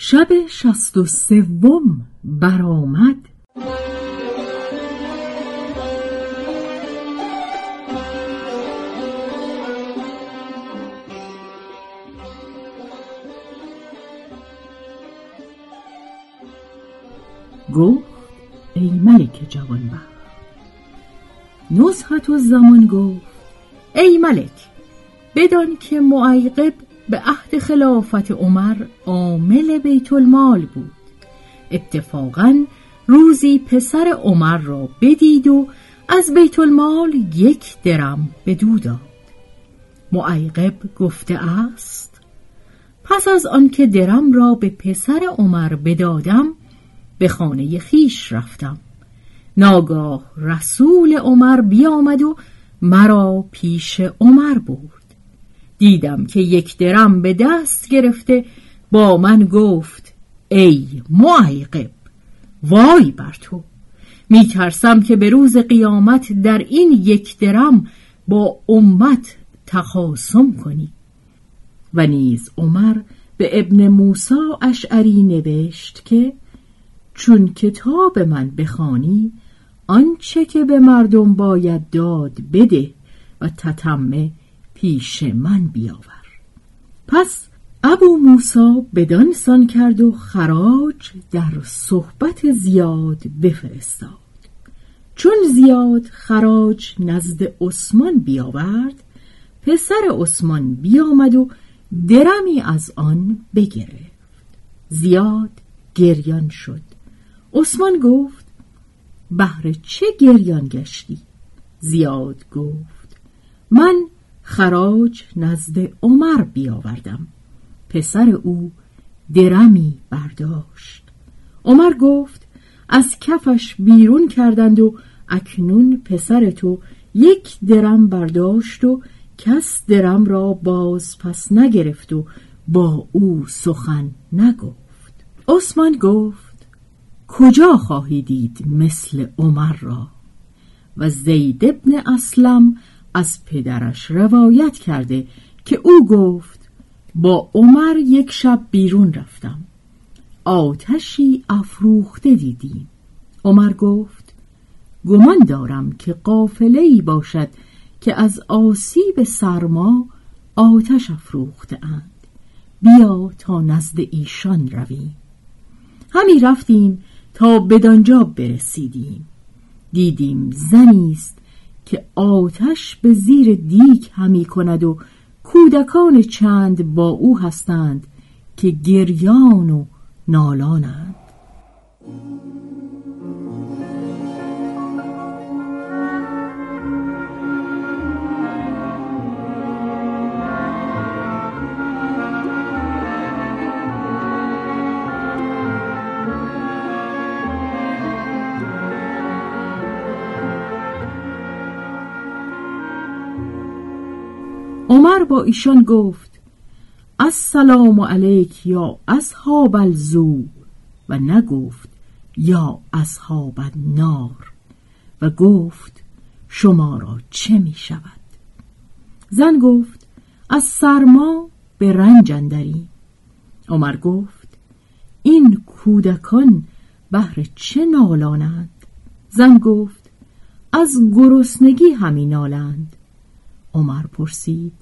شب شست و سوم برآمد. گفت ای ملک جوانبخت. نزهت و زمان گفت ای ملک بدان که معیقب به عهد خلافت عمر عامل بیت المال بود. اتفاقا روزی پسر عمر را بدید و از بیت المال یک درم به دو داد. معیقب گفته است پس از آنکه درم را به پسر عمر بدادم به خانه خیش رفتم. ناگاه رسول عمر بیامد و مرا پیش عمر بود دیدم که یک درم به دست گرفته با من گفت ای معیقب وای بر تو! میترسم که به روز قیامت در این یک درم با امت تخاصم کنی. و نیز عمر به ابن موسا اشعری نوشت که چون کتاب من بخوانی آنچه که به مردم باید داد بده و تتمه پیش من بیاور. پس ابو موسا بدانسان کرد و خراج در صحبت زیاد بفرستاد. چون زیاد خراج نزد عثمان بیاورد پسر عثمان بیامد و درمی از آن بگرفت. زیاد گریان شد. عثمان گفت بهر چه گریان گشتی؟ زیاد گفت من خراج نزد عمر بیاوردم. پسر او درمی برداشت. عمر گفت از کفش بیرون کردند و اکنون پسر تو یک درم برداشت و کس درم را باز پس نگرفت و با او سخن نگفت. عثمان گفت کجا خواهی دید مثل عمر را؟ و زید ابن اسلم از پدرش روایت کرده که او گفت با عمر یک شب بیرون رفتم. آتشی افروخته دیدیم. عمر گفت گمان دارم که قافله ای باشد که از آسیب سرما آتش افروخته اند. بیا تا نزد ایشان رویم. همی رفتیم تا بدانجا برسیدیم. دیدیم زنی است که آتش به زیر دیک همی کند و کودکان چند با او هستند که گریان و نالانند. عمر با ایشان گفت السلام علیک یا اصحاب الزو و نگفت یا اصحاب النار و گفت شما را چه می شود؟ زن گفت از سرما به رنج اندری. عمر گفت این کودکان بهر چه نالانند؟ زن گفت از گرسنگی همی نالند. عمر پرسید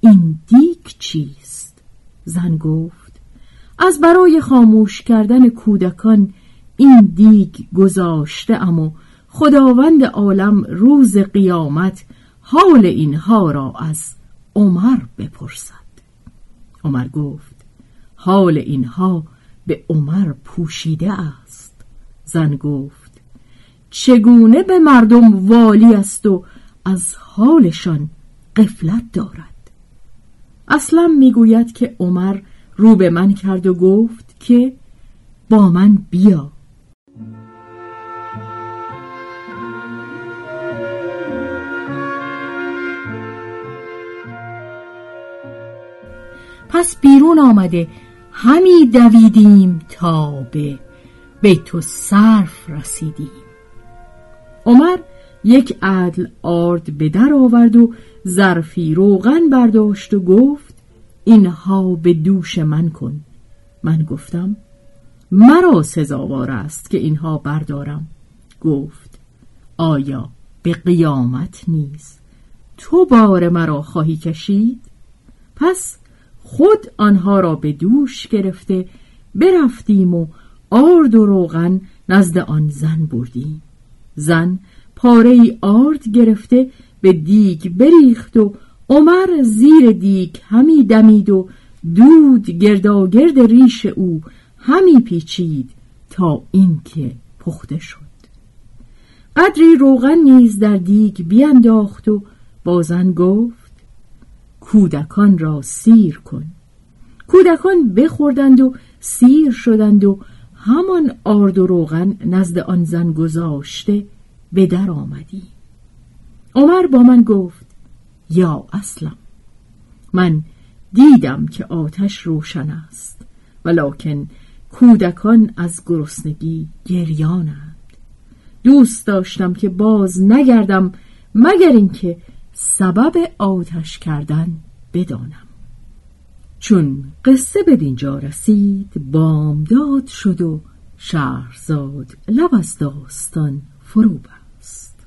این دیگ چیست؟ زن گفت از برای خاموش کردن کودکان این دیگ گذاشته اما خداوند عالم روز قیامت حال اینها را از عمر بپرسد. عمر گفت حال اینها به عمر پوشیده است. زن گفت چگونه به مردم والی است و از حالشان قفلت دارد. اصلا می‌گوید که عمر رو به من کرد و گفت که با من بیا. پس بیرون آمده همی دویدیم تا به بیت و صرف رسیدیم. عمر یک عدل آرد به در آورد و ظرفی روغن برداشت و گفت اینها به دوش من کن. من گفتم مرا سزاوار است که اینها بردارم. گفت آیا به قیامت نیز تو بار مرا خواهی کشید؟ پس خود آنها را به دوش گرفته برفتیم و آرد و روغن نزد آن زن بردیم. زن پاره ای آرد گرفته به دیگ بریخت و عمر زیر دیگ همی دمید و دود گرداگرد ریش او همی پیچید تا اینکه پخته شد. قدری روغن نیز در دیگ بیانداخت و با زن گفت کودکان را سیر کن. کودکان بخوردند و سیر شدند و همان آرد و روغن نزد آن زن گذاشته به در آمدی. عمر با من گفت یا اصلم من دیدم که آتش روشن است ولکن کودکان از گرسنگی گریانند. دوست داشتم که باز نگردم مگر اینکه سبب آتش کردن بدانم. چون قصه به دینجا رسید بامداد شد و شهرزاد لب از داستان فرو بست.